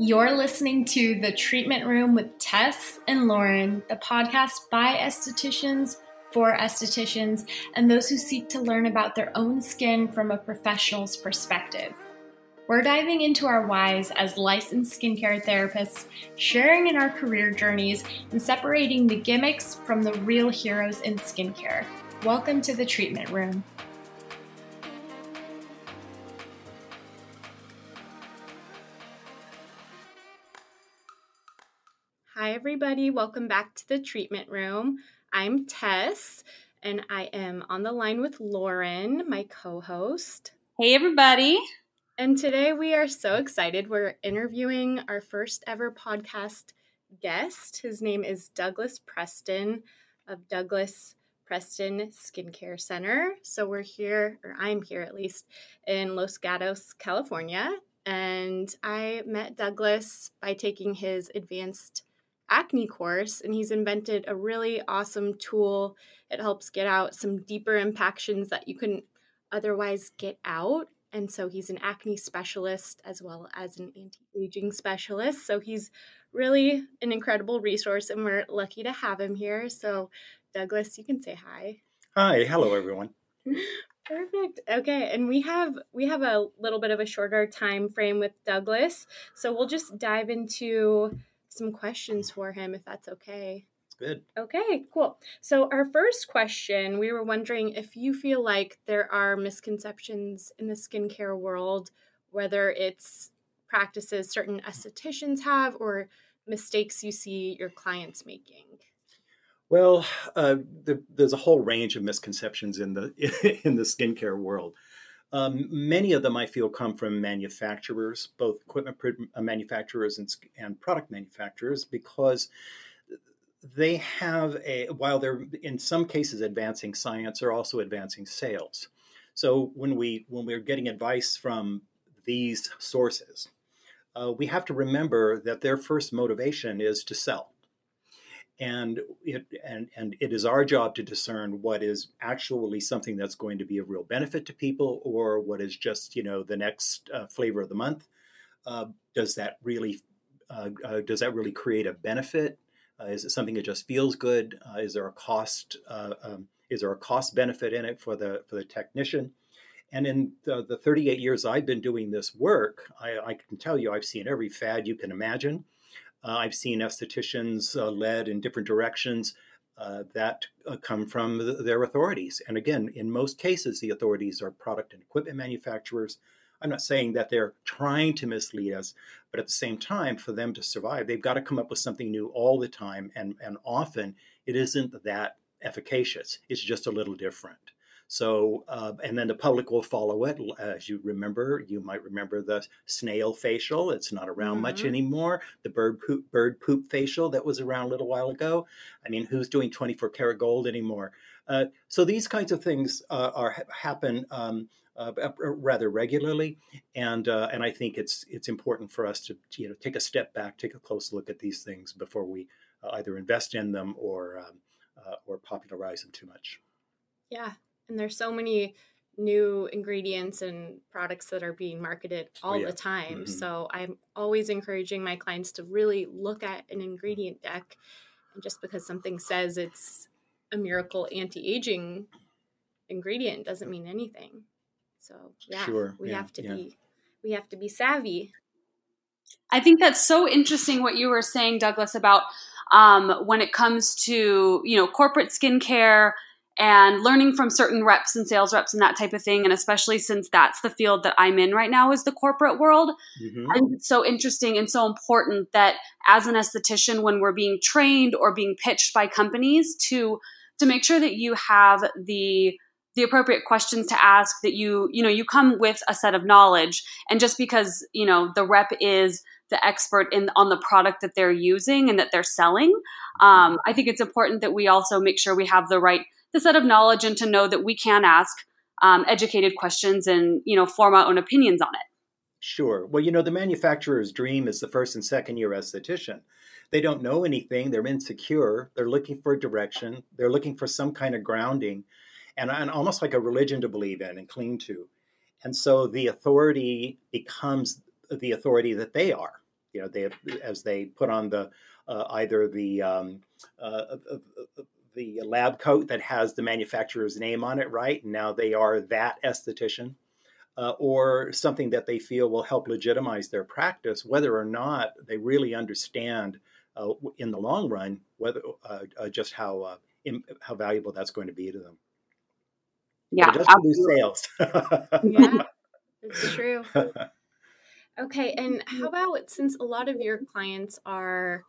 You're listening to The Treatment Room with Tess and Lauren, the podcast by estheticians for estheticians and those who seek to learn about their own skin from a professional's perspective. We're diving into our whys as licensed skincare therapists, sharing in our career journeys, and separating the gimmicks from the real heroes in skincare. Welcome to The Treatment Room. Hi, everybody. Welcome back to the treatment room. I'm Tess, and I am on the line with Lauren, my co host. Hey, everybody. And today we are so excited. We're interviewing our first ever podcast guest. His name is Douglas Preston of Douglas Preston Skincare Center. So we're here, or I'm here at least, in Los Gatos, California. And I met Douglas by taking his advanced acne course, and he's invented a really awesome tool. It helps get out some deeper impactions that you couldn't otherwise get out. And so he's an acne specialist as well as an anti aging specialist. So he's really an incredible resource, and we're lucky to have him here. So, Douglas, you can say hi. Hi, hello everyone. Perfect. Okay, and we have we have a little bit of a shorter time frame with Douglas, so we'll just dive into some questions for him if that's okay. It's good. Okay, cool. So, our first question we were wondering if you feel like there are misconceptions in the skincare world, whether it's practices certain estheticians have or mistakes you see your clients making. Well, uh, the, there's a whole range of misconceptions in the in the skincare world. Um, many of them I feel come from manufacturers, both equipment uh, manufacturers and, and product manufacturers, because they have a, while they're in some cases advancing science, they're also advancing sales. So when we when we're getting advice from these sources, uh, we have to remember that their first motivation is to sell and it and and it is our job to discern what is actually something that's going to be a real benefit to people or what is just you know the next uh, flavor of the month. Uh, does that really uh, uh does that really create a benefit? Uh, is it something that just feels good? Uh, is there a cost um, is there a cost benefit in it for the for the technician? And in the, the 38 years I've been doing this work, I, I can tell you I've seen every fad you can imagine. Uh, I've seen estheticians uh, led in different directions uh, that uh, come from the, their authorities. And again, in most cases, the authorities are product and equipment manufacturers. I'm not saying that they're trying to mislead us, but at the same time, for them to survive, they've got to come up with something new all the time. And, and often it isn't that efficacious, it's just a little different. So, uh, and then the public will follow it. As you remember, you might remember the snail facial. It's not around mm-hmm. much anymore. The bird poop, bird poop facial that was around a little while ago. I mean, who's doing 24 karat gold anymore? Uh, so these kinds of things uh, are happen um, uh, rather regularly, and uh, and I think it's it's important for us to you know take a step back, take a close look at these things before we uh, either invest in them or um, or popularize them too much. Yeah, and there's so many new ingredients and products that are being marketed oh, all oh, yeah. the time. Mm-hmm. So I'm always encouraging my clients to really look at an ingredient deck. And just because something says it's a miracle anti-aging ingredient doesn't mean anything. So yeah, sure. we yeah, have to yeah. be we have to be savvy. I think that's so interesting what you were saying, Douglas, about um, when it comes to you know corporate skincare and learning from certain reps and sales reps and that type of thing and especially since that's the field that i'm in right now is the corporate world mm-hmm. and it's so interesting and so important that as an esthetician when we're being trained or being pitched by companies to to make sure that you have the the appropriate questions to ask that you you know you come with a set of knowledge and just because you know the rep is the expert in on the product that they're using and that they're selling um, i think it's important that we also make sure we have the right the set of knowledge and to know that we can ask um, educated questions and you know form our own opinions on it Sure. Well, you know, the manufacturer's dream is the first and second year esthetician. They don't know anything, they're insecure, they're looking for direction, they're looking for some kind of grounding and, and almost like a religion to believe in and cling to. And so the authority becomes the authority that they are. You know, they as they put on the uh, either the um, uh, uh, uh the lab coat that has the manufacturer's name on it, right? And now they are that esthetician uh, or something that they feel will help legitimize their practice, whether or not they really understand uh, in the long run whether uh, uh just how uh, Im- how valuable that's going to be to them. Yeah, just produce sales. yeah, it's true. Okay, and how about since a lot of your clients are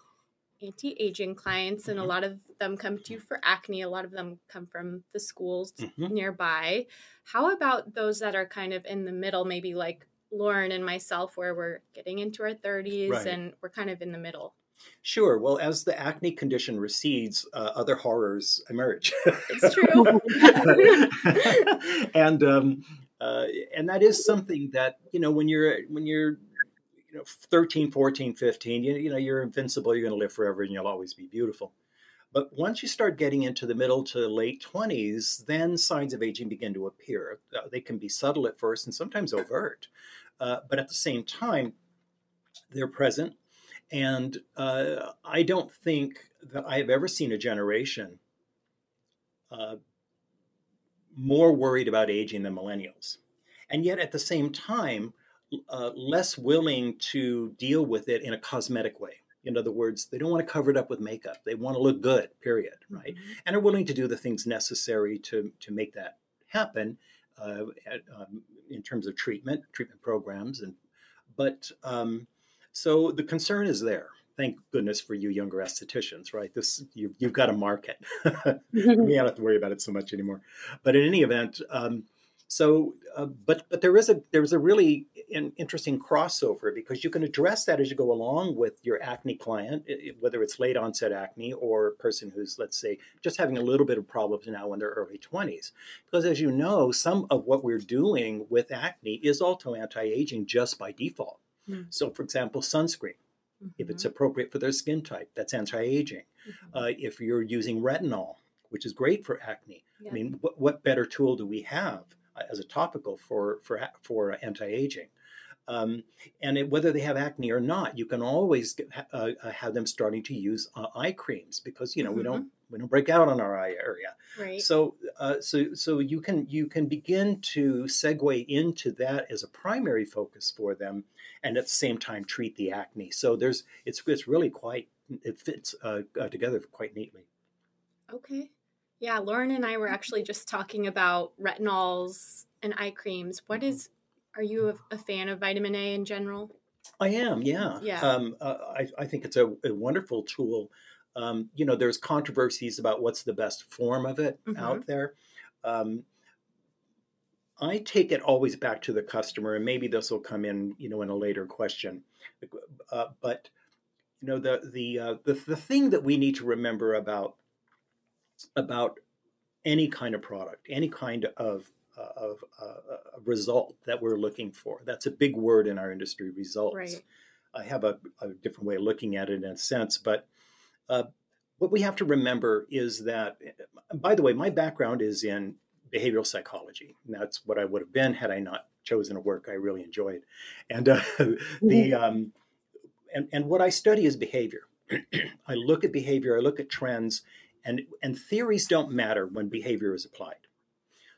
anti-aging clients and a mm-hmm. lot of them come to you for acne a lot of them come from the schools mm-hmm. nearby how about those that are kind of in the middle maybe like lauren and myself where we're getting into our 30s right. and we're kind of in the middle Sure. Well, as the acne condition recedes, uh, other horrors emerge. it's true. and um, uh, and that is something that you know when you're when you're you know 13 14 15 you, you know you're invincible you're going to live forever and you'll always be beautiful. But once you start getting into the middle to late 20s then signs of aging begin to appear. Uh, they can be subtle at first and sometimes overt uh, but at the same time they're present. And uh, i don't think that i have ever seen a generation uh, more worried about aging than millennials. And yet at the same time uh, less willing to deal with it in a cosmetic way. In other words, they don't want to cover it up with makeup. They want to look good, period, right? Mm-hmm. And are willing to do the things necessary to, to make that happen uh, at, um, in terms of treatment, treatment programs. And But um, so the concern is there. Thank goodness for you younger estheticians, right? This you, have got a market. we don't have to worry about it so much anymore. But in any event, um, so, uh, but but there is a there's a really an interesting crossover because you can address that as you go along with your acne client, whether it's late onset acne or a person who's let's say just having a little bit of problems now in their early 20s. Because as you know, some of what we're doing with acne is also anti-aging just by default. Mm. So, for example, sunscreen. Mm-hmm. If it's mm-hmm. appropriate for their skin type, that's anti-aging. Mm-hmm. Uh, if you're using retinol, which is great for acne, yeah. I mean, what, what better tool do we have? as a topical for for for anti-aging. Um, and it, whether they have acne or not, you can always get, uh, uh, have them starting to use uh, eye creams because you know mm-hmm. we don't we don't break out on our eye area. Right. So uh, so so you can you can begin to segue into that as a primary focus for them, and at the same time treat the acne. So there's it's it's really quite it fits uh, uh, together quite neatly. Okay. Yeah, Lauren and I were actually just talking about retinols and eye creams. What mm-hmm. is, are you a, a fan of vitamin A in general? I am, yeah. Yeah. Um, uh, I, I, think it's a, a wonderful tool. Um, you know, there's controversies about what's the best form of it mm-hmm. out there. Um, I take it always back to the customer, and maybe this will come in, you know, in a later question. Uh, but you know, the the, uh, the the thing that we need to remember about about any kind of product, any kind of of uh, a result that we're looking for. That's a big word in our industry, results. Right. I have a, a, different way of looking at it in a sense, but uh, what we have to remember is that, by the way, my background is in behavioral psychology. And that's what I would have been had I not chosen a work I really enjoyed. And uh, mm-hmm. the um, and, and what I study is behavior. I look at behavior, I look at trends, and, and theories don't matter when behavior is applied.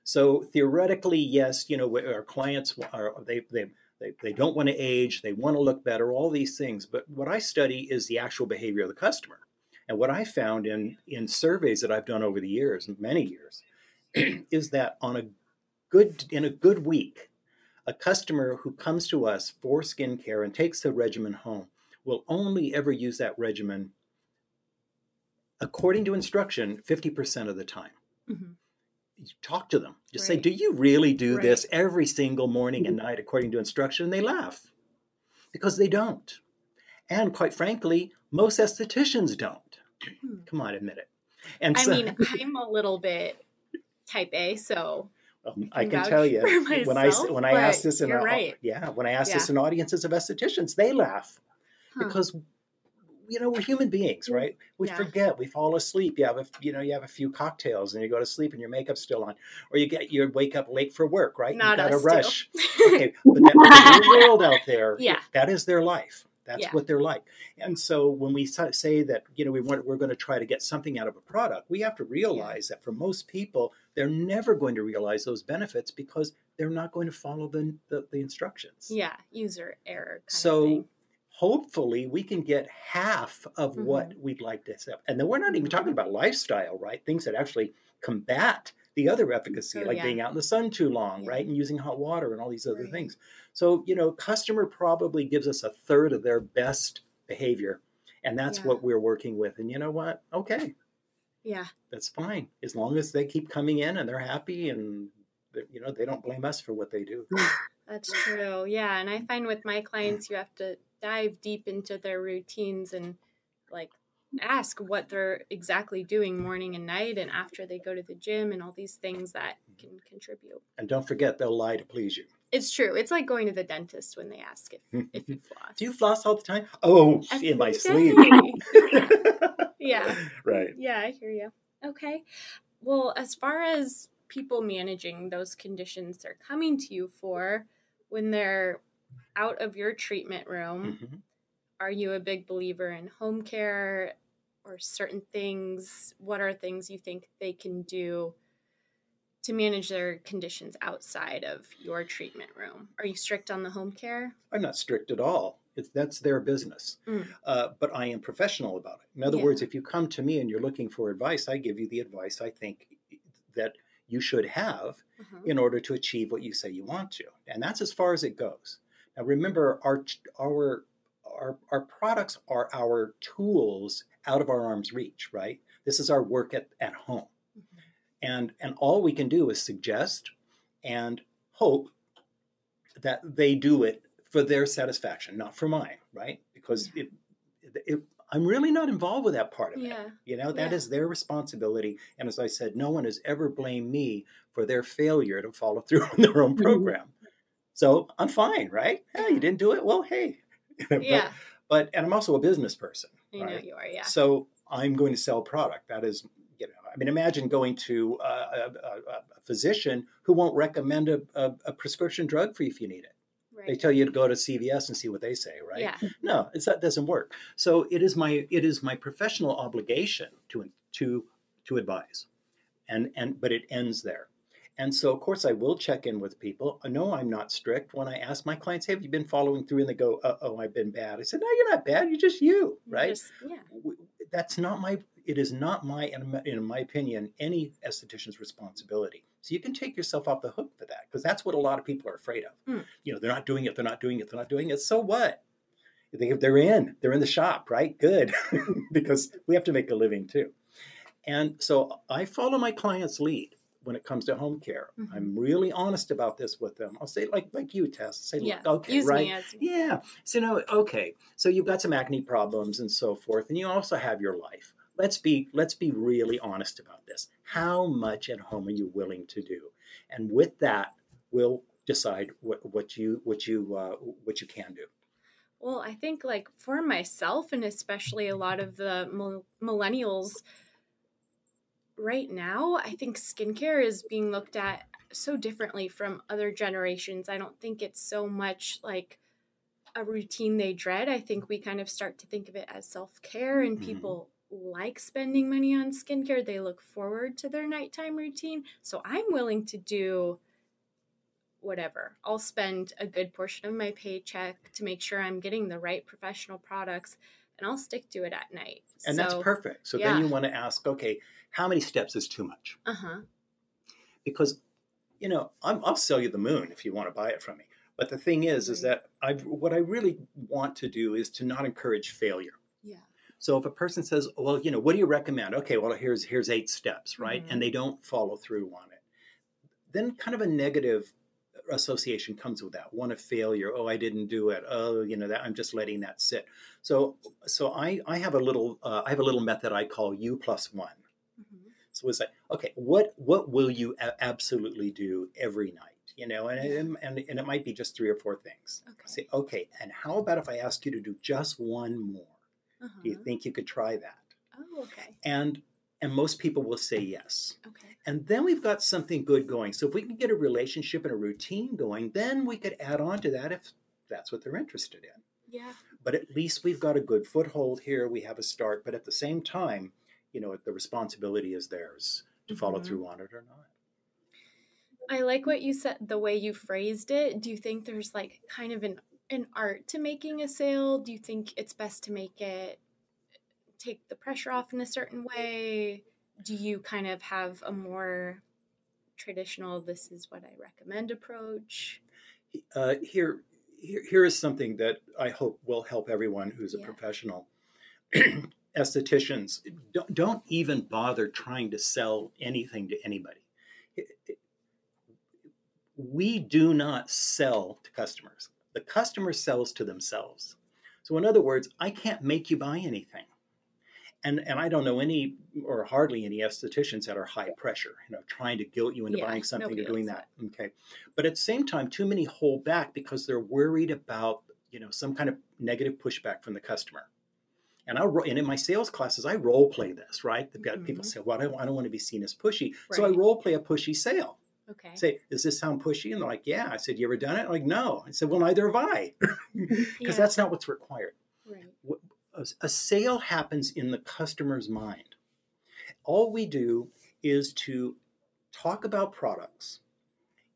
So theoretically, yes, you know, our clients are they they they, they don't want to age, they want to look better, all these things. But what I study is the actual behavior of the customer. And what I found in in surveys that I've done over the years, many years, is that on a good in a good week, a customer who comes to us for skincare and takes the regimen home will only ever use that regimen according to instruction, 50% of the time. Mm-hmm. Talk to them. Just say, "Do you really do Right. this every single morning and night according to instruction?" And they laugh because they don't. And quite frankly, most estheticians don't. Hmm. Come on, admit it. And I so, mean, I'm a little bit type A, so um, I can tell you for when I when I ask this in a, right. yeah when I ask this in audiences of estheticians, they laugh huh. because you know we're human beings, right? We Yeah. forget. We fall asleep. You have a you know you have a few cocktails and you go to sleep and your makeup's still on, or you get you wake up late for work, right? Not you got us two. rush. okay, but that, the world out there, Yeah. that is their life. That's Yeah. what they're like. And so when we say that, you know, we want, we're going to try to get something out of a product, we have to realize that for most people, they're never going to realize those benefits because they're not going to follow the, the, the instructions. yeah, user error. Kind So. Hopefully we can get half of Mm-hmm. what we'd like to accept. And then we're not even talking about lifestyle, right? Things that actually combat the other efficacy, Oh, like yeah. being out in the sun too long, Yeah. right? And using hot water and all these other Right. things. So, you know, customer probably gives us a third of their best behavior. And that's Yeah. what we're working with. And you know what? Okay, yeah, that's fine. As long as they keep coming in and they're happy and, you know, they don't blame us for what they do. that's true. Yeah, and I find with my clients, you have to dive deep into their routines and like ask what they're exactly doing morning and night and after they go to the gym and all these things that mm-hmm. can contribute. And don't forget, they'll lie to please you. It's true. It's like going to the dentist when they ask if, if you floss. Do you floss all the time? Oh, Every in my day. sleep. yeah. right. Yeah, I hear you. Okay. Well, as far as people managing those conditions they're coming to you for when they're out of your treatment room, Mhm. are you a big believer in home care or certain things? What are things you think they can do to manage their conditions outside of your treatment room? Are you strict on the home care? I'm not strict at all. It's, that's their business. Mm. Uh, but I am professional about it. In other Yeah. words, if you come to me and you're looking for advice, I give you the advice I think that you should have Uh-huh. in order to achieve what you say you want to. And that's as far as it goes. Now remember our our our, our products are our tools out of our arm's reach, right? This is our work at, at home. Mhm. And and all we can do is suggest and hope that they do it for their satisfaction, not for mine, right? Because it, it, I'm really not involved with that part of it. Yeah. You know, that Yeah. is their responsibility. And as I said, no one has ever blamed me for their failure to follow through on their own program. So I'm fine, right? Hey, you didn't do it? Well, hey. But- Yeah. But, and I'm also a business person. I know you are. Yeah. So I'm going to sell product. That is, you know, I mean, imagine going to a, a, a, physician who won't recommend a, a, a prescription drug for you if you need it. They tell you to go to CVS and see what they say, right? Yeah. No, it's, that doesn't work. So it is my it is my professional obligation to to to advise, and and but it ends there. And so of course I will check in with people. No, I'm not strict when I ask my clients, "Hey, have you been following through?" And they go, "Uh oh, I've been bad." I said, "No, you're not bad. You're just you, right?" just- yeah. that's not my it is not my in my- in my opinion any esthetician's responsibility so you can take yourself off the hook for that because that's what a lot of people are afraid of Mm. you know they're not doing it they're not doing it they're not doing it so what they, they're in they're in the shop right good because we have to make a living too and so i follow my client's lead when it comes to home care Mhm. i'm really honest about this with them i'll say like like you tess say Yeah. look okay Use right yeah. So no, okay. So you've got some acne problems and so forth, and you also have your life. Let's be let's be really honest about this. How much at home are you willing to do? And with that, we'll decide what, what you what you uh, what you can do. Well, I think like for myself and especially a lot of the millennials right now, I think skincare is being looked at so differently from other generations. I don't think it's so much like a routine they dread. I think we kind of start to think of it as self-care and Mhm. people like spending money on skincare. They look forward to their nighttime routine. So I'm willing to do whatever. I'll spend a good portion of my paycheck to make sure I'm getting the right professional products and I'll stick to it at night. And that's perfect. So yeah. then you want to ask, okay, how many steps is too much? Uh-huh. because you know I'm, i'll sell you the moon if you want to buy it from me but the thing is is that i what i really want to do is to not encourage failure Yeah. so if a person says well you know what do you recommend okay well here's here's eight steps right Mhm. and they don't follow through on it then kind of a negative association comes with that. One of failure. Oh i didn't do it. Oh you know that i'm just letting that sit. So so i i have a little uh, i have a little method i call u plus one. Mm-hmm. so it's like okay what what will you a- absolutely do every night? You know and, and and and it might be just three or four things. Okay. say okay and how about if i ask you to do just one more? Uh-huh. do you uh-huh. think you could try that? Oh okay. And and most people will say yes. Okay. And then we've got something good going. So if we can get a relationship and a routine going, then we could add on to that if that's what they're interested in. Yeah. But at least we've got a good foothold here. We have a start. But at the same time, you know, the responsibility is theirs to mm-hmm. follow through on it or not. I like what you said, the way you phrased it. Do you think there's like kind of an an art to making a sale? Do you think it's best to make it take the pressure off in a certain way? Do you kind of have a more traditional, this is what I recommend approach? Uh, here, here, here is something that I hope will help everyone who's a yeah. professional. Estheticians, don't, don't even bother trying to sell anything to anybody. We do not sell to customers. The customer sells to themselves. So, in other words, I can't make you buy anything and and I don't know any or hardly any estheticians that are high pressure, you know, trying to guilt you into yeah, buying something or doing that. that. Okay, but at the same time, too many hold back because they're worried about you know some kind of negative pushback from the customer. And I and in my sales classes, I role play this. Right, they've got mm-hmm. people say, "Well, I don't, I don't want to be seen as pushy," right. so I role play a pushy sale. Okay. Say, does this sound pushy? And they're like, yeah. I said, you ever done it? I'm like, no. I said, well, neither have I, because yeah. that's not what's required. A sale happens in the customer's mind. All we do is to talk about products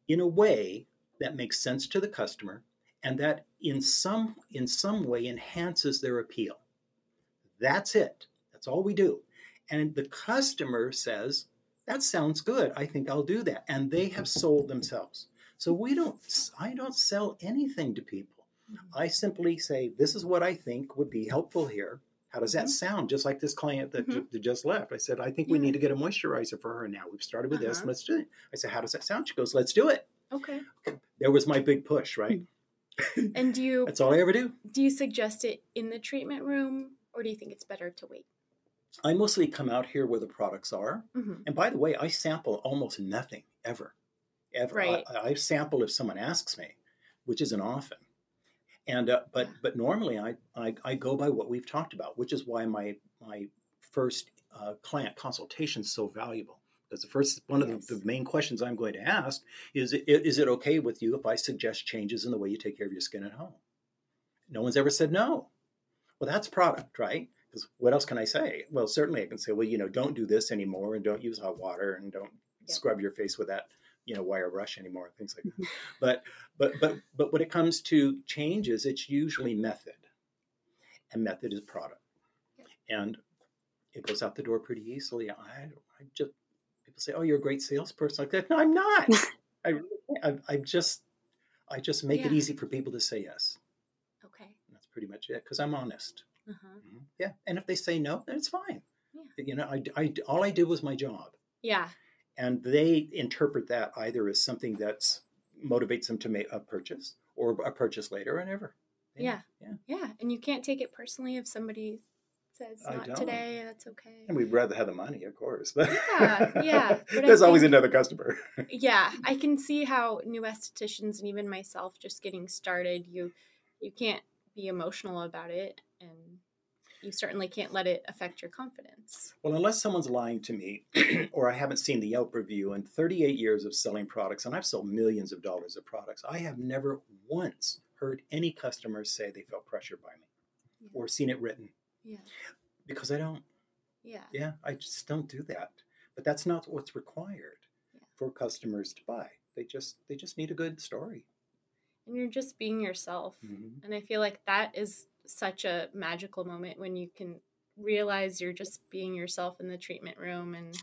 in a way that makes sense to the customer and that in some in some way enhances their appeal. That's it. That's all we do. And the customer says, "That sounds good. I think I'll do that." And they have sold themselves. So we don't I don't sell anything to people. Mm-hmm. I simply say, this is what I think would be helpful here. How does that mm-hmm. sound? Just like this client that, mm-hmm. j- just left. I said, I think yeah. we need to get a moisturizer for her now. We've started with uh-huh. this. Let's do it. I said, how does that sound? She goes, let's do it. Okay. There was my big push, right? And do you? That's all I ever do. Do you suggest it in the treatment room, or do you think it's better to wait? I mostly come out here where the products are. Mm-hmm. And by the way, I sample almost nothing ever, ever. Right. I, I sample if someone asks me, which isn't often. And uh, but but normally I, I, I go by what we've talked about, which is why my my first uh, client consultation is so valuable. Because the first one yes. of the, the, main questions I'm going to ask is is it okay with you if I suggest changes in the way you take care of your skin at home? No one's ever said no. Well, that's product, right? Because what else can I say? Well, certainly I can say, well, you know, don't do this anymore, and don't use hot water, and don't scrub your face with that you know wire brush anymore things like that. But but but but when it comes to changes it's usually method and method is product. And it goes out the door pretty easily. I i just people say oh you're a great salesperson like that. No i'm not. I I, I just i just make yeah. it easy for people to say yes. Okay. That's pretty much it because i'm honest. Uh-huh. mm-hmm. yeah. And if they say no then it's fine. Yeah. you know I, I all i did was my job. Yeah and they interpret that either as something that motivates them to make a purchase or a purchase later or never. Yeah. yeah. Yeah. And you can't take it personally if somebody says not today, that's okay. And we'd rather have the money, of course. But yeah, yeah. There's always another customer. yeah. I can see how new estheticians and even myself just getting started, you you can't be emotional about it and you certainly can't let it affect your confidence. Well, unless someone's lying to me or I haven't seen the Yelp review in 38 years of selling products, and I've sold millions of dollars of products, I have never once heard any customers say they felt pressured by me yeah. or seen it written. Yeah. Because I don't. Yeah. Yeah, I just don't do that. But that's not what's required yeah. for customers to buy. They just they just need a good story. And you're just being yourself. Mm-hmm. And I feel like that is such a magical moment when you can realize you're just being yourself in the treatment room and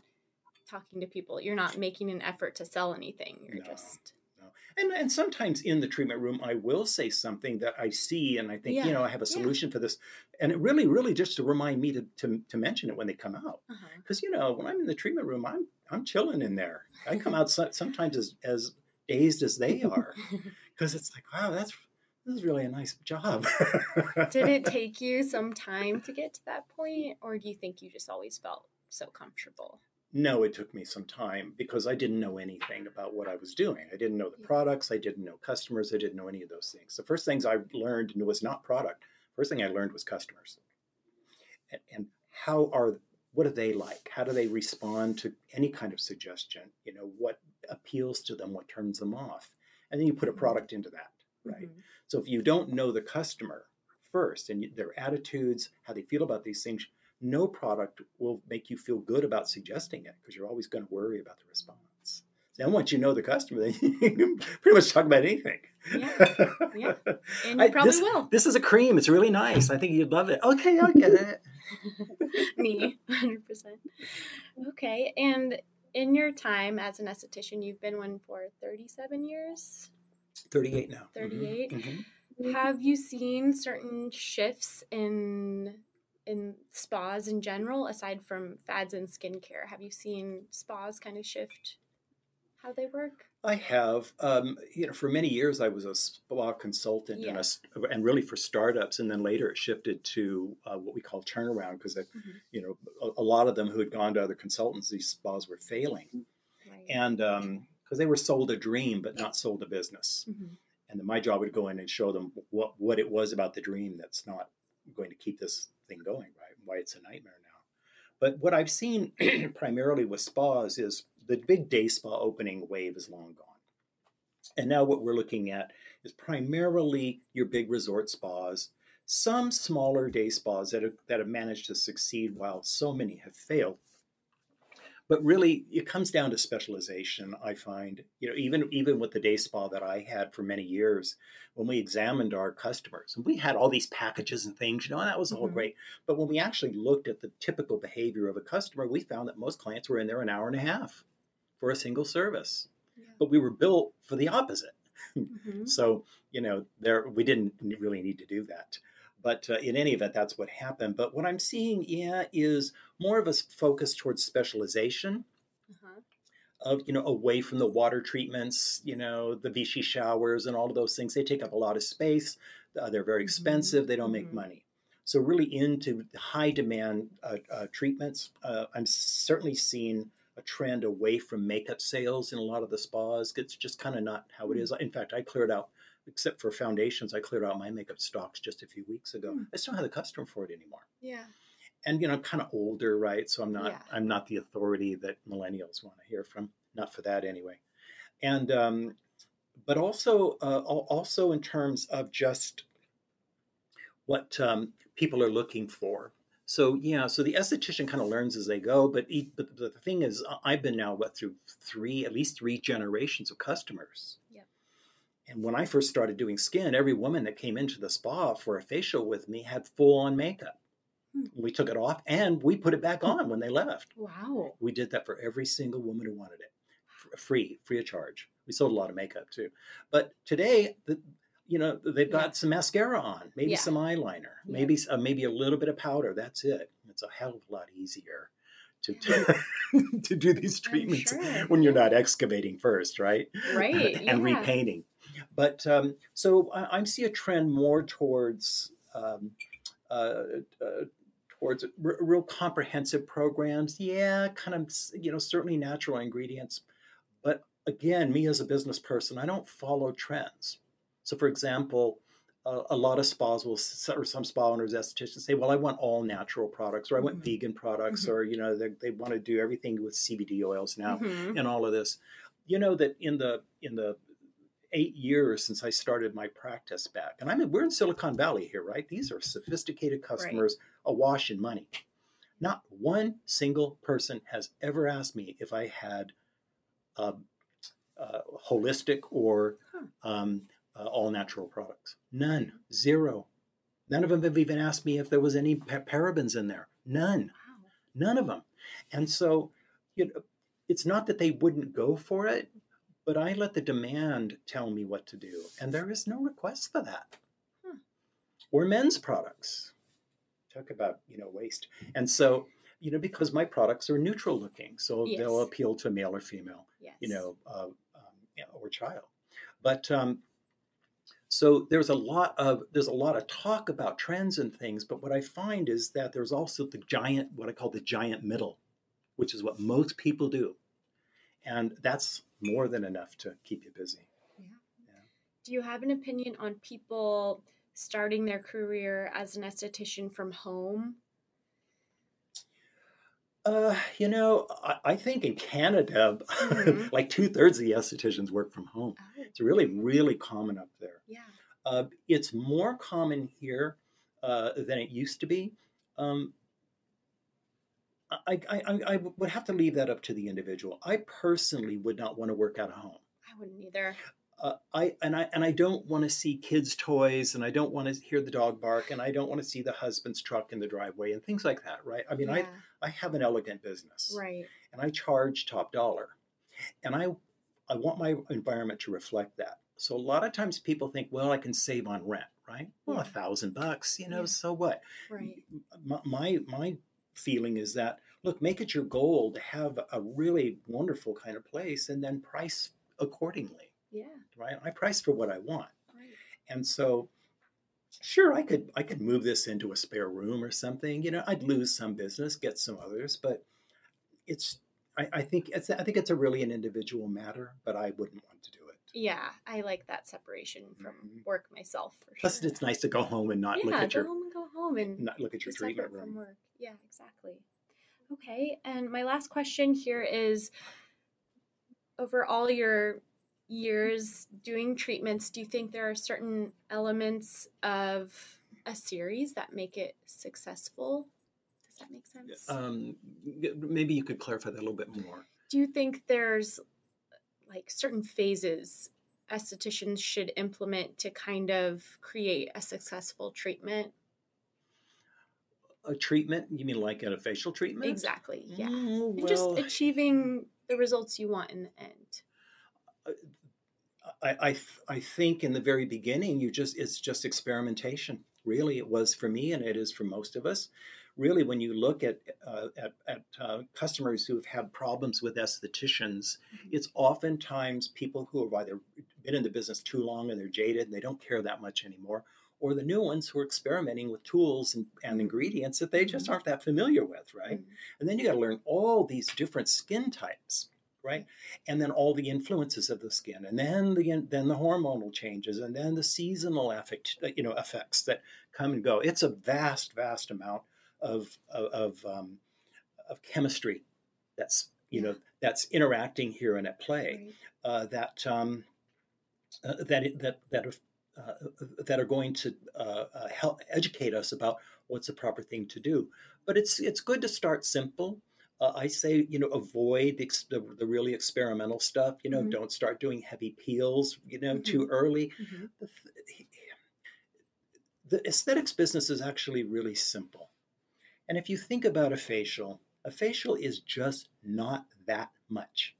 talking to people. You're not making an effort to sell anything. You're no, just no. And, and sometimes in the treatment room, I will say something that I see and I think, Yeah, you know, I have a yeah. solution for this. And it really, really just to remind me to, to, to mention it when they come out. Uh-huh. Because, you know, when I'm in the treatment room, I'm, I'm chilling in there. I come out sometimes as, as dazed as they are because it's like, wow, that's, this is really a nice job. Did it take you some time to get to that point, or do you think you just always felt so comfortable? No, it took me some time because I didn't know anything about what I was doing. I didn't know the products, I didn't know customers, I didn't know any of those things. The first things I learned was not product. First thing I learned was customers. And, and how are what are they like? How do they respond to any kind of suggestion? You know, what appeals to them, what turns them off? And then you put a Mhm. product into that, right? Mhm. So if you don't know the customer first and their attitudes, how they feel about these things, no product will make you feel good about suggesting it because you're always going to worry about the response. Then once you know the customer, then you can pretty much talk about anything. Yeah, yeah. And you I- probably this, will. This is a cream. It's really nice. I think you'd love it. Okay, I'll get it. Me, 100%. Okay, and in your time as an esthetician, you've been one for 37 years. 38 now. Mhm, 38? mhm. Have you seen certain shifts in in spas in general, aside from fads and skincare? Have you seen spas kind of shift how they work? I have. Um, you know, for many years I was a spa consultant and, Yeah. a, s- and really for startups, and then later it shifted to uh, what we call turnaround because, Mhm. you know, a, a lot of them who had gone to other consultants, these spas were failing, Right. and because they were sold a dream but not sold a business. Mhm. And then my job would go in and show them what what it was about the dream that's not going to keep this thing going, right? Why it's a nightmare now. But what I've seen primarily with spas is the big day spa opening wave is long gone. And now what we're looking at is primarily your big resort spas, some smaller day spas that have, that have managed to succeed while so many have failed. But really, it comes down to specialization. I find, you know, even even with the day spa that I had for many years, when we examined our customers, and we had all these packages and things, you know, and that was all Mhm. great. But when we actually looked at the typical behavior of a customer, we found that most clients were in there an hour and a half for a single service. Yeah. But we were built for the opposite. Mhm. So, you know, there we didn't really need to do that. But uh, in any event, that's what happened. But what I'm seeing, yeah, is more of a focus towards specialization Uh-huh. of, you know, away from the water treatments, you know, the Vichy showers and all of those things. They take up a lot of space. Uh, they're very Mhm. expensive. They don't make Mhm. money. So really into high demand uh, uh, treatments. Uh, I'm certainly seeing a trend away from makeup sales in a lot of the spas. It's just kind of not how it is. In fact, I cleared out, except for foundations, I cleared out my makeup stocks just a few weeks ago. Hmm. I just don't have the customer for it anymore. Yeah. And you know, I'm kind of older, right? So I'm not Yeah. I'm not the authority that millennials want to hear from. Not for that anyway. And um, but also uh, also in terms of just what um, people are looking for. So yeah, so the esthetician kind of learns as they go. But, e- but the thing is, I've been now what through three, at least three generations of customers. And when I first started doing skin, every woman that came into the spa for a facial with me had full on makeup. Hmm. We took it off and we put it back on when they left. Wow. We did that for every single woman who wanted it, free, free of charge. We sold a lot of makeup too. But today, the, you know, they've got Yeah. some mascara on, maybe Yeah. some eyeliner, Yeah. maybe uh, maybe a little bit of powder. That's it. It's a hell of a lot easier to to do these treatments sure, when you're not excavating first, right? Right. and repainting. But um, so I, I see a trend more towards um, uh, uh, towards r- real comprehensive programs. Yeah, kind of you know certainly natural ingredients, but again, me as a business person, I don't follow trends. So, for example. Uh, a lot of spas will, or some spa owners, estheticians say, "Well, I want all natural products, or I want Mhm. vegan products, Mhm. or you know, they, they want to do everything with CBD oils now." Mhm. and all of this. You know that in the in the eight years since I started my practice back, and I mean we're in Silicon Valley here, right? These are sophisticated customers, awash in money. Not one single person has ever asked me if I had uh, uh, holistic or um, uh, all natural products. None, zero. None of them have even asked me if there was any pa- parabens in there. None. Wow. None of them. And so, you know, it's not that they wouldn't go for it, but I let the demand tell me what to do, and there is no request for that. Hmm. Or men's products. Talk about you know waste, and so you know because my products are neutral looking, so Yes. they'll appeal to male or female, Yes. you know, uh, um, yeah, or child. But um, so there's a lot of there's a lot of talk about trends and things, but what I find is that there's also the giant what I call the giant middle, which is what most people do, and that's more than enough to keep you busy. Yeah. Do you have an opinion on people starting their career as an esthetician from home? Uh, you know, I, I think in Canada, Mhm. like two thirds of the estheticians work from home. Oh, It's really, really common up there. yeah. Uh, it's more common here uh, than it used to be. Um, I, I, I, I would have to leave that up to the individual. I personally would not want to work out of home. I wouldn't either. Uh, I and I and I don't want to see kids' toys, and I don't want to hear the dog bark, and I don't want to see the husband's truck in the driveway, and things like that. Right? I mean, I Yeah, I have an elegant business, right. and I charge top dollar, and I I want my environment to reflect that. So a lot of times people think, well, I can save on rent, right? Well, a thousand bucks, you know, Yeah. so what? Right. My, my my feeling is that look, make it your goal to have a really wonderful kind of place, and then price accordingly, Yeah. right? I price for what I want, Right. and so. Sure, I could I could move this into a spare room or something. You know, I'd lose some business, get some others, but it's I, I think it's I think it's a really an individual matter, but I wouldn't want to do it. Yeah, I like that separation from Mhm. work myself for Plus, sure. it's nice to go home and not yeah, look at go your home and go home and not look at your treatment separate from room. work. Yeah, exactly. Okay, and my last question here is over all your years doing treatments, do you think there are certain elements of a series that make it successful? Does that make sense? Um, maybe you could clarify that a little bit more. do you think there's like certain phases estheticians should implement to kind of create a successful treatment? A treatment? You mean like a facial treatment? Exactly, yeah. Mm, and just achieving the results you want in the end. I, I I think in the very beginning, you just it's just experimentation. Really, it was for me, and it is for most of us. Really, when you look at uh, at, at uh, customers who have had problems with estheticians, Mhm. it's oftentimes people who have either been in the business too long and they're jaded and they don't care that much anymore, or the new ones who are experimenting with tools and, and ingredients that they just Mhm. aren't that familiar with, right? Mhm. And then you got to learn all these different skin types, right? And then all the influences of the skin, and then the then the hormonal changes, and then the seasonal effect, you know, effects that come and go. It's a vast, vast amount of of of, um, of chemistry that's you know that's interacting here and at play Right. uh, that um, uh, that that that are, uh, that are going to uh, uh, help educate us about what's the proper thing to do. But it's it's good to start simple. Uh, I say you know avoid the, the, the really experimental stuff. You know, Mhm. don't start doing heavy peels. You know, too early. Mhm. The, the aesthetics business is actually really simple. And if you think about a facial, a facial is just not that much.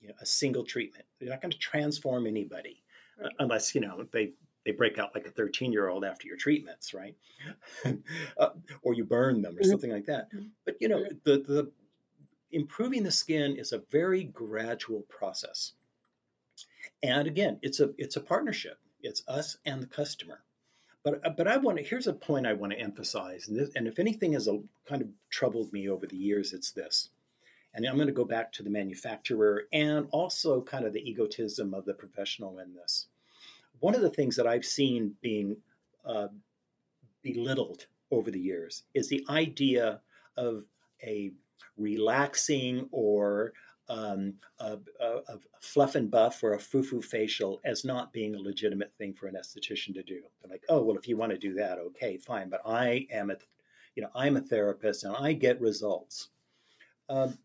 You know, a single treatment. You're not going to transform anybody uh, Right. unless you know they they break out like a 13 year old after your treatments, right? uh, or you burn them or Mhm. something like that. Mhm. But you know, the the improving the skin is a very gradual process. And again, it's a it's a partnership. It's us and the customer. But uh, but I want to. Here's a point I want to emphasize, and, this, and if anything has a, kind of troubled me over the years, it's this. And I'm going to go back to the manufacturer and also kind of the egotism of the professional in this. One of the things that I've seen being uh, belittled over the years is the idea of a relaxing or um, a, a, a fluff and buff or a foo-foo facial as not being a legitimate thing for an esthetician to do. They're like, oh well, if you want to do that, okay, fine. But I am a, you know, I'm a therapist and I get results. Um,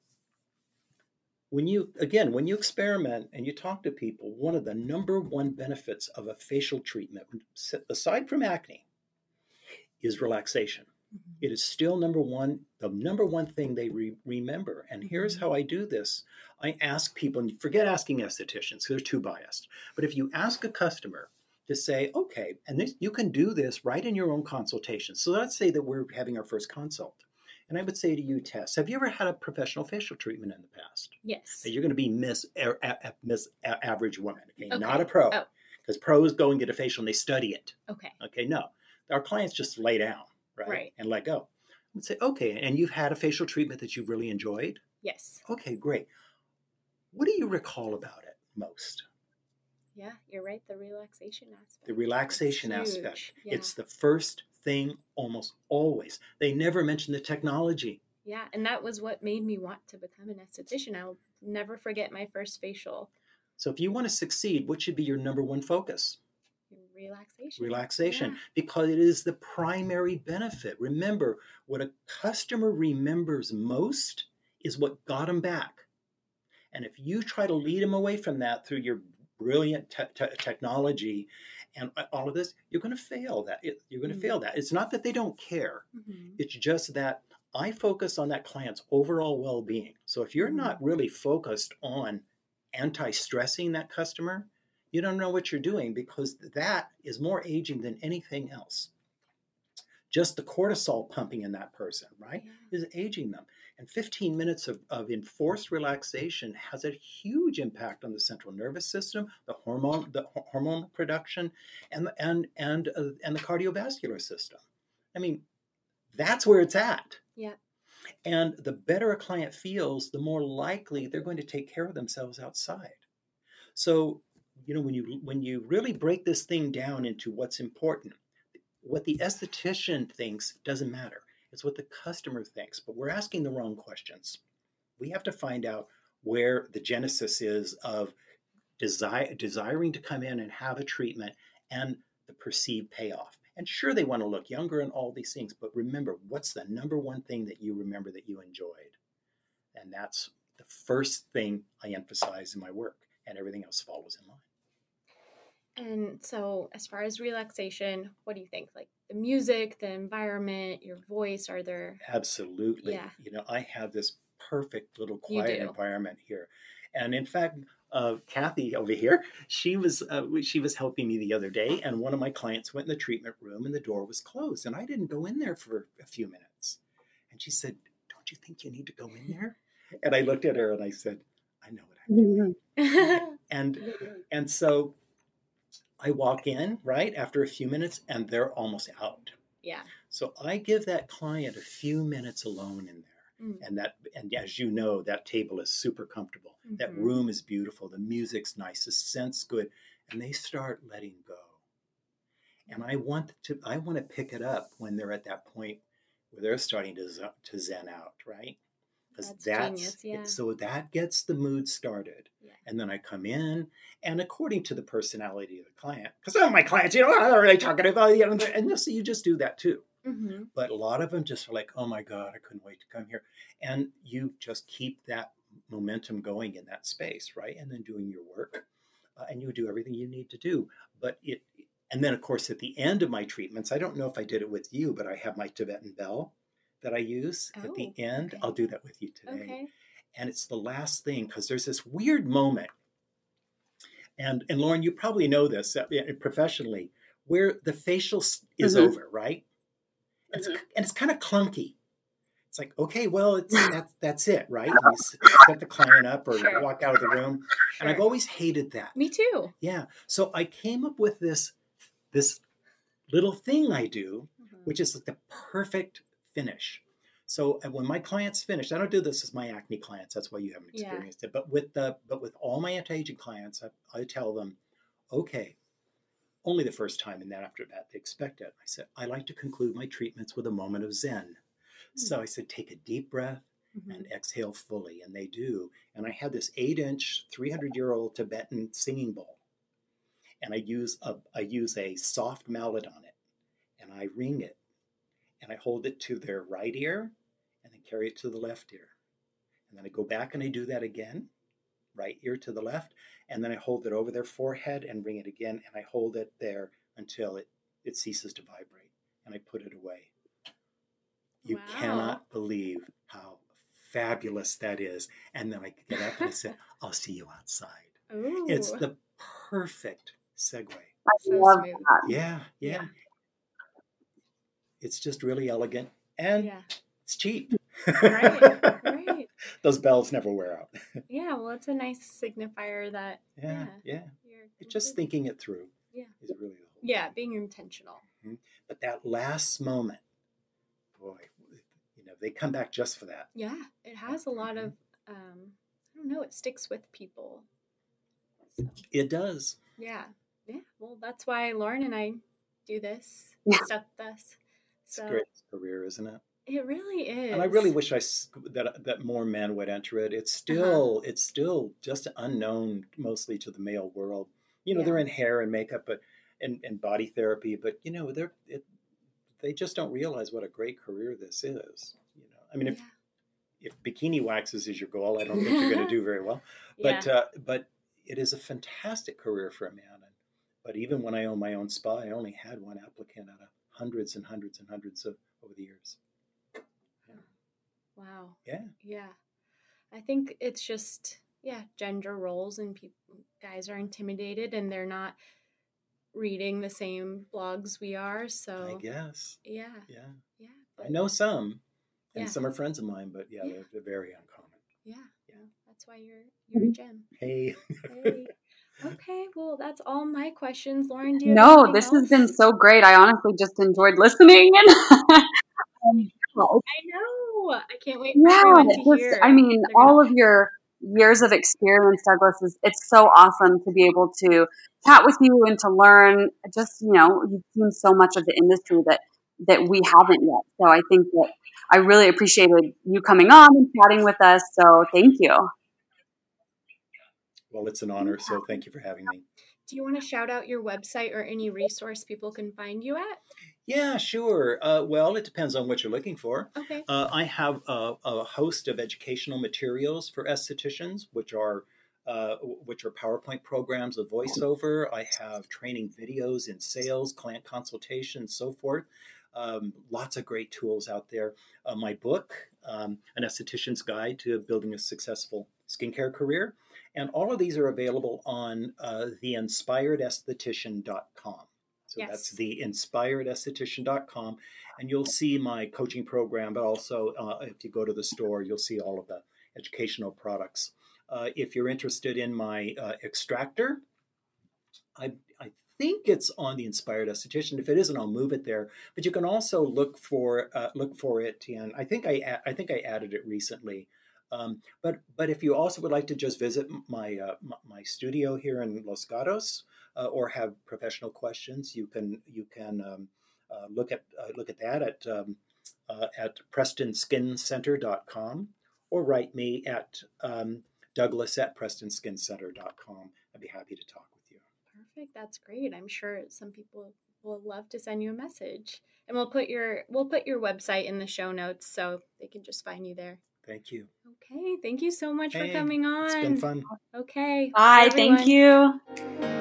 when you again, when you experiment and you talk to people, one of the number one benefits of a facial treatment, aside from acne, is relaxation. Mm-hmm. It is still number one, the number one thing they re- remember. And here's mm-hmm. how I do this I ask people, and forget asking estheticians, because they're too biased. But if you ask a customer to say, okay, and this, you can do this right in your own consultation. So let's say that we're having our first consult. And I would say to you, Tess, have you ever had a professional facial treatment in the past? Yes. You're going to be Miss, a, a, Miss a, Average Woman, okay? Okay. Not a pro. Oh. Because pros go and get a facial and they study it. Okay. Okay, no. Our clients just lay down, right? Right. And let go. I would say, okay, and you've had a facial treatment that you've really enjoyed? Yes. Okay, great. What do you recall about it most? Yeah, you're right. The relaxation aspect. The relaxation It's aspect. yeah. It's the first thing almost always. They never mention the technology. Yeah, and that was what made me want to become an esthetician. I'll never forget my first facial. So if you want to succeed, what should be your number one focus? Relaxation. relaxation Yeah. because it is the primary benefit. Remember, what a customer remembers most is what got them back. And if you try to lead them away from that through your brilliant te- te- technology and all of this, you're going to fail that. You're going to Mhm. fail that. It's not that they don't care. Mhm. It's just that I focus on that client's overall well being. So if you're Mhm. not really focused on anti stressing that customer, you don't know what you're doing because that is more aging than anything else. Just the cortisol pumping in that person, right, Yeah. is aging them. And 15 minutes of, of enforced relaxation has a huge impact on the central nervous system, the hormone, the hormone production, and the- and and uh, and the cardiovascular system. I mean, that's where it's at. Yeah. And the better a client feels, the more likely they're going to take care of themselves outside. So, you know, when you when you really break this thing down into what's important, what the esthetician thinks doesn't matter. It's what the customer thinks. But we're asking the wrong questions. We have to find out where the genesis is of desire desiring to come in and have a treatment and the perceived payoff. And sure, they want to look younger and all these things, but remember, what's the number one thing that you remember that you enjoyed? And that's the first thing I emphasize in my work, and everything else follows in line. And so, as far as relaxation, what do you think? Like the music, the environment, your voice, are there? Absolutely. Yeah. You know, I have this perfect little quiet environment here. And in fact, uh, Kathy over here, she was uh, she was helping me the other day, and one of my clients went in the treatment room, and the door was closed, and I didn't go in there for a few minutes. And she said, "Don't you think you need to go in there?" And I looked at her and I said, "I know what I'm doing." And and so I walk in right after a few minutes, and they're almost out. yeah. So I give that client a few minutes alone in there. Mm. And that and as you know, that table is super comfortable. That Mhm. room is beautiful, the music's nice, the scent's good, and they start letting go. And I want to I want to pick it up when they're at that point where they're starting to to zen out, right? Because That's that's, genius, yeah. so that gets the mood started. Yeah. And then I come in, and according to the personality of the client, because some of my clients, you know, are really talking about, you know, and so you just do that too hmm but a lot of them just are like, oh my God, I couldn't wait to come here. And you just keep that momentum going in that space, right? And then doing your work. Uh, and you do everything you need to do. But it, and then of course, at the end of my treatments, I don't know if I did it with you, but I have my Tibetan bell that I use at the Oh, end. okay. I'll do that with you today. Okay. And it's the last thing because there's this weird moment. And, and Lauren, you probably know this uh, professionally, where the facial s- is Mhm. over, right? It's, Mhm. and it's kind of clunky. It's like, okay, well, it's that's that's it, right? You set the client up or Sure. walk out of the room, and I've always hated that. Me too. Yeah, so I came up with this this little thing I do, Mhm. which is like the perfect finish. So when my clients finish, I don't do this with my acne clients. That's why you haven't Yeah. experienced it. But with the but with all my anti-aging clients, I, I tell them, okay, only the first time, and then after that they expect it. I said I like to conclude my treatments with a moment of zen. So I said, take a deep breath Mhm. and exhale fully, and they do. And I had this eight-inch, 300-year-old Tibetan singing bowl, and I use a I use a soft mallet on it, and I ring it, and I hold it to their right ear, and then carry it to the left ear, and then I go back and I do that again, right ear to the left, and then I hold it over their forehead and ring it again, and I hold it there until it it ceases to vibrate, and I put it away. You Wow. cannot believe how fabulous that is. And then I get up and I say, I'll see you outside. Ooh, It's the perfect segue. I so love smooth. that. Yeah, yeah. It's just really elegant and Yeah. it's cheap. Right. Right. Those bells never wear out. Yeah. Well, it's a nice signifier that Yeah, yeah. you're just thinking it through Yeah. is really the whole Yeah, being intentional. But that last moment, boy, you know, they come back just for that. Yeah, it has a lot of. Um, I don't know. It sticks with people. So, It does. yeah, yeah. Well, that's why Lauren and I do this. Yeah. Stuck with us. It's So a great career, isn't it? it really is. And I really wish I that that more men would enter it. It's still it's still just unknown mostly to the male world. You know, Yeah. they're in hair and makeup, but and, and body therapy, but you know, they're it, they just don't realize what a great career this is. You know, I mean, if Yeah. if bikini waxes is your goal, I don't think you're going to do very well. But yeah. uh, but it is a fantastic career for a man. And, but even when I owned my own spa, I only had one applicant out of hundreds and hundreds and hundreds of over the years. wow. Yeah. Yeah. I think it's just yeah, gender roles and people guys are intimidated and they're not reading the same blogs we are. So I guess. yeah, Yeah. yeah. I know some, and Yeah. some are friends of mine, but yeah, Yeah. They're, they're very uncommon. Yeah, Yeah. that's why you're you're a gem. Hey, Hey. Okay, well that's all my questions. Lauren, do you No, this has been so great. I honestly just enjoyed listening. Um, well, I know. I can't wait for yeah, just, hear. I mean, They're gonna- all of your years of experience, Douglas, is it's so awesome to be able to chat with you and to learn. Just you know, you've seen so much of the industry that that we haven't yet. So I think that I really appreciated you coming on and chatting with us. So thank you. Well, it's an honor. So thank you for having me. Do you want to shout out your website or any resource people can find you at? Yeah, sure. Uh, well, it depends on what you're looking for. Okay. Uh, I have a, a host of educational materials for estheticians, which are uh, which are PowerPoint programs of voiceover. I have training videos in sales, client consultation, so forth. Um, lots of great tools out there. Uh, my book, um, An Esthetician's Guide to Building a Successful Skincare Career, and all of these are available on uh, theinspiredesthetician.com. So that's Yes. the inspiredesthetician.com. And you'll see my coaching program, but also uh, if you go to the store, you'll see all of the educational products. Uh, if you're interested in my uh, extractor, I, I think it's on the Inspired Esthetician. If it isn't, I'll move it there. But you can also look for uh, look for it, and I think I I think I added it recently. Um, but but if you also would like to just visit my uh, my studio here in Los Gatos, uh, or have professional questions, you can you can um, uh, look at uh, look at that at um, uh, at PrestonSkinCenter.com or write me at um, Douglas at PrestonSkinCenter.com. I'd be happy to talk with you. Perfect. That's great. I'm sure some people will love to send you a message. And we'll put your we'll put your website in the show notes so they can just find you there. Thank you. Okay. Thank you so much for coming on. It's been fun. Okay. Bye. everyone. Thank you.